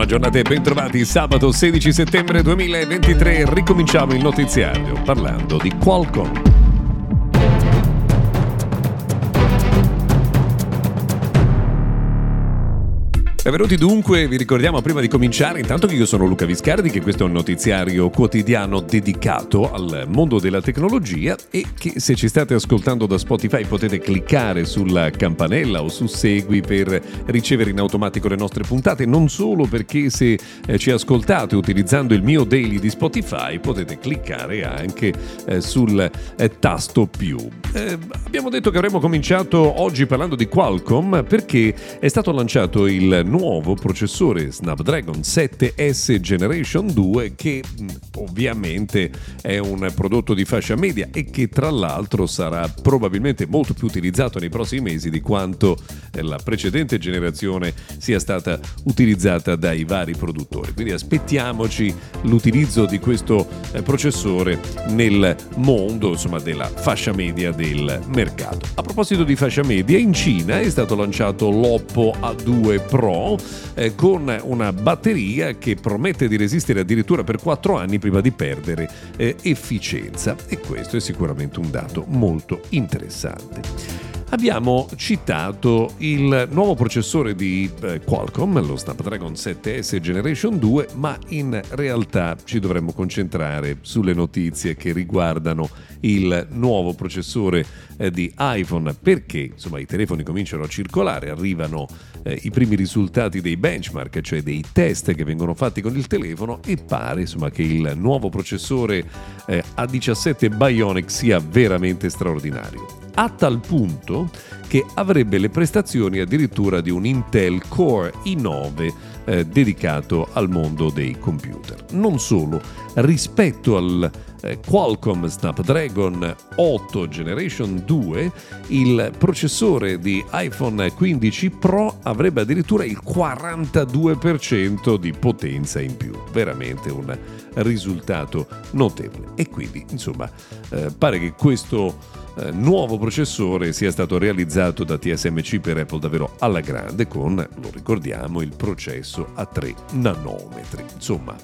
Buona giornata e bentrovati. Sabato 16 settembre 2023 ricominciamo il notiziario parlando di Qualcomm. Benvenuti dunque, vi ricordiamo prima di cominciare intanto che io sono Luca Viscardi, che questo è un notiziario quotidiano dedicato al mondo della tecnologia e che se ci state ascoltando da Spotify potete cliccare sulla campanella o su Segui per ricevere in automatico le nostre puntate, non solo perché se eh, ci ascoltate utilizzando il mio daily di Spotify potete cliccare anche eh, sul eh, tasto più. Abbiamo detto che avremmo cominciato oggi parlando di Qualcomm perché è stato lanciato il nuovo processore Snapdragon 7S Generation 2 che mm, ovviamente è un prodotto di fascia media e che tra l'altro sarà probabilmente molto più utilizzato nei prossimi mesi di quanto eh, la precedente generazione sia stata utilizzata dai vari produttori. Quindi aspettiamoci l'utilizzo di questo eh, processore nel mondo insomma, della fascia media del mercato. A proposito di fascia media, in Cina è stato lanciato l'Oppo A2 Pro eh, con una batteria che promette di resistere addirittura per 4 anni prima di perdere eh, efficienza e questo è sicuramente un dato molto interessante. Abbiamo citato il nuovo processore di eh, Qualcomm, lo Snapdragon 7S Generation 2, ma in realtà ci dovremmo concentrare sulle notizie che riguardano il nuovo processore eh, di iPhone perché insomma i telefoni cominciano a circolare, arrivano eh, i primi risultati dei benchmark, cioè dei test che vengono fatti con il telefono e pare insomma che il nuovo processore eh, A17 Bionic sia veramente straordinario a tal punto che avrebbe le prestazioni addirittura di un Intel Core i9 eh, dedicato al mondo dei computer. Non solo, rispetto al eh, Qualcomm Snapdragon 8 Generation 2, il processore di iPhone 15 Pro avrebbe addirittura il 42% di potenza in più. Veramente un risultato notevole. E quindi, insomma, eh, pare che questo eh, nuovo processore sia stato realizzato da TSMC per Apple davvero alla grande con, lo ricordiamo, il processo a 3 nanometri. Insomma,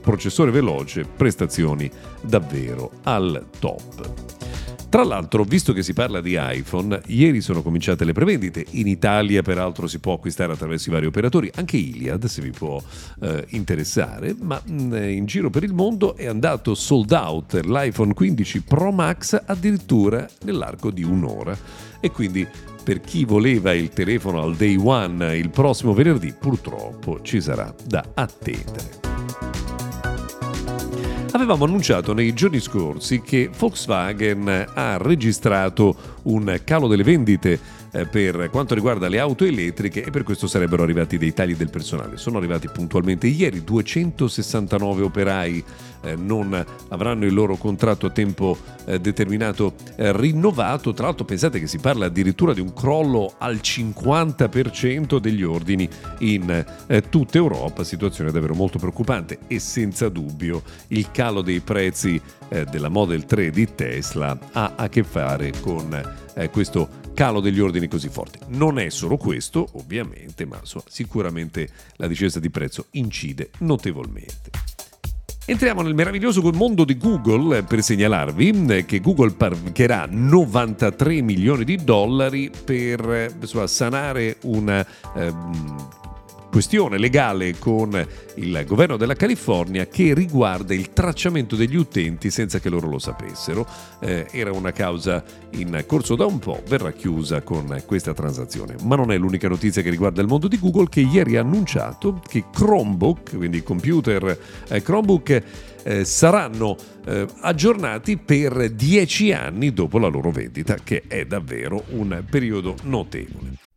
processore veloce, prestazioni davvero al top. Tra l'altro, visto che si parla di iPhone, ieri sono cominciate le prevendite. In Italia, peraltro, si può acquistare attraverso i vari operatori, anche Iliad se vi può eh, interessare, ma mh, mm, in giro per il mondo è andato sold out l'iPhone 15 Pro Max addirittura nell'arco di un'ora. E quindi per chi voleva il telefono al day one il prossimo venerdì, purtroppo ci sarà da attendere. Avevamo annunciato nei giorni scorsi che Volkswagen ha registrato un calo delle vendite per quanto riguarda le auto elettriche e per questo sarebbero arrivati dei tagli del personale. Sono arrivati puntualmente ieri 269 operai eh, non avranno il loro contratto a tempo eh, determinato rinnovato. Tra l'altro pensate che si parla addirittura di un crollo al 50% degli ordini in tutta Europa, situazione davvero molto preoccupante e senza dubbio il calo dei prezzi della Model 3 di Tesla ha a che fare con questo calo degli ordini così forte. Non è solo questo, ovviamente, ma insomma, sicuramente la discesa di prezzo incide notevolmente. Entriamo nel meraviglioso mondo di Google per segnalarvi che Google parcherà 93 milioni di dollari per insomma, sanare una eh, questione legale con il governo della California che riguarda il tracciamento degli utenti senza che loro lo sapessero. Eh, era una causa in corso da un po', verrà chiusa con questa transazione. Ma non è l'unica notizia che riguarda il mondo di Google che ieri ha annunciato che Chromebook, quindi computer eh, Chromebook, eh, saranno eh, aggiornati per dieci anni dopo la loro vendita, che è davvero un periodo notevole.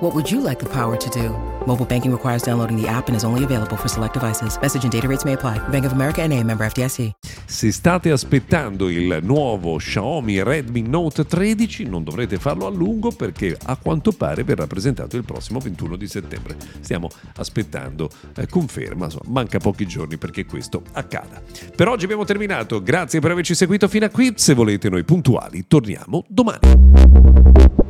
What would you like the power to do? Mobile banking requires downloading the app and is only available for select devices. Message and data rates may apply. Bank of America and a member FDIC. Se state aspettando il nuovo Xiaomi Redmi Note 13 non dovrete farlo a lungo perché a quanto pare verrà presentato il prossimo 21 di settembre. Stiamo aspettando eh, conferma, insomma, manca pochi giorni perché questo accada. Per oggi abbiamo terminato, grazie per averci seguito fino a qui, se volete noi puntuali torniamo domani.